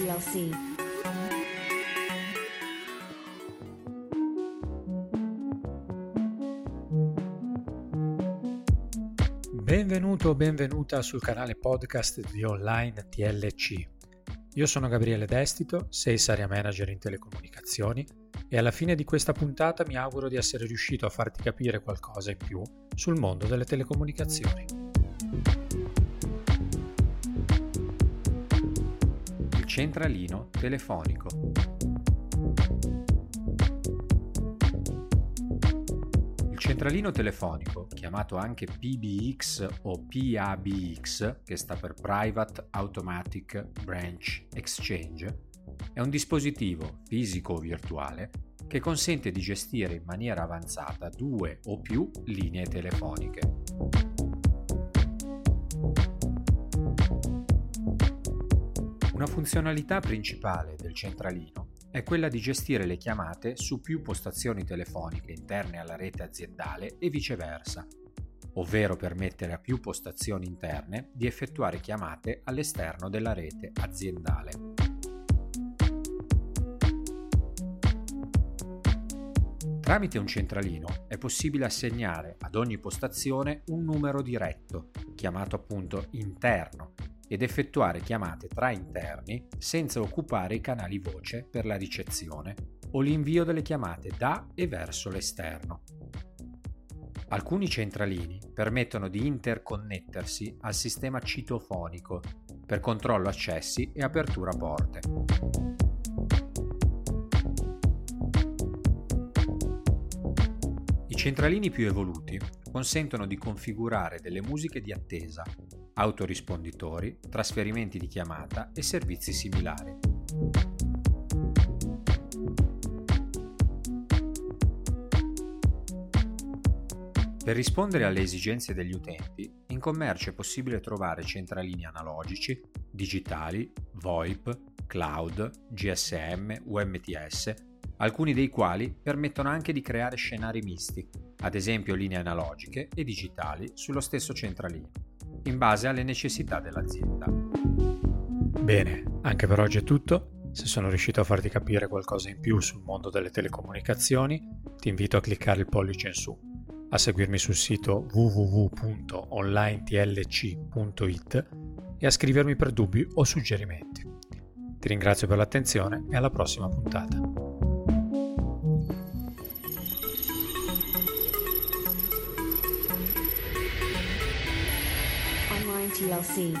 TLC. Benvenuto o benvenuta sul canale podcast di Online TLC. Io sono Gabriele Destito, Sales Area Manager in telecomunicazioni e alla fine di questa puntata mi auguro di essere riuscito a farti capire qualcosa in più sul mondo delle telecomunicazioni. Centralino telefonico. Il centralino telefonico, chiamato anche PBX o PABX, che sta per Private Automatic Branch Exchange, è un dispositivo fisico o virtuale che consente di gestire in maniera avanzata due o più linee telefoniche. Una funzionalità principale del centralino è quella di gestire le chiamate su più postazioni telefoniche interne alla rete aziendale e viceversa, ovvero permettere a più postazioni interne di effettuare chiamate all'esterno della rete aziendale. Tramite un centralino è possibile assegnare ad ogni postazione un numero diretto, chiamato appunto interno, ed effettuare chiamate tra interni senza occupare i canali voce per la ricezione o l'invio delle chiamate da e verso l'esterno. Alcuni centralini permettono di interconnettersi al sistema citofonico per controllo accessi e apertura porte. centralini più evoluti consentono di configurare delle musiche di attesa, autorisponditori, trasferimenti di chiamata e servizi similari. Per rispondere alle esigenze degli utenti, in commercio è possibile trovare centralini analogici, digitali, VoIP, cloud, GSM, UMTS alcuni dei quali permettono anche di creare scenari misti, ad esempio linee analogiche e digitali sullo stesso centralino, in base alle necessità dell'azienda. Bene, anche per oggi è tutto. Se sono riuscito a farti capire qualcosa in più sul mondo delle telecomunicazioni, ti invito a cliccare il pollice in su, a seguirmi sul sito www.onlinetlc.it e a scrivermi per dubbi o suggerimenti. Ti ringrazio per l'attenzione e alla prossima puntata. TLC.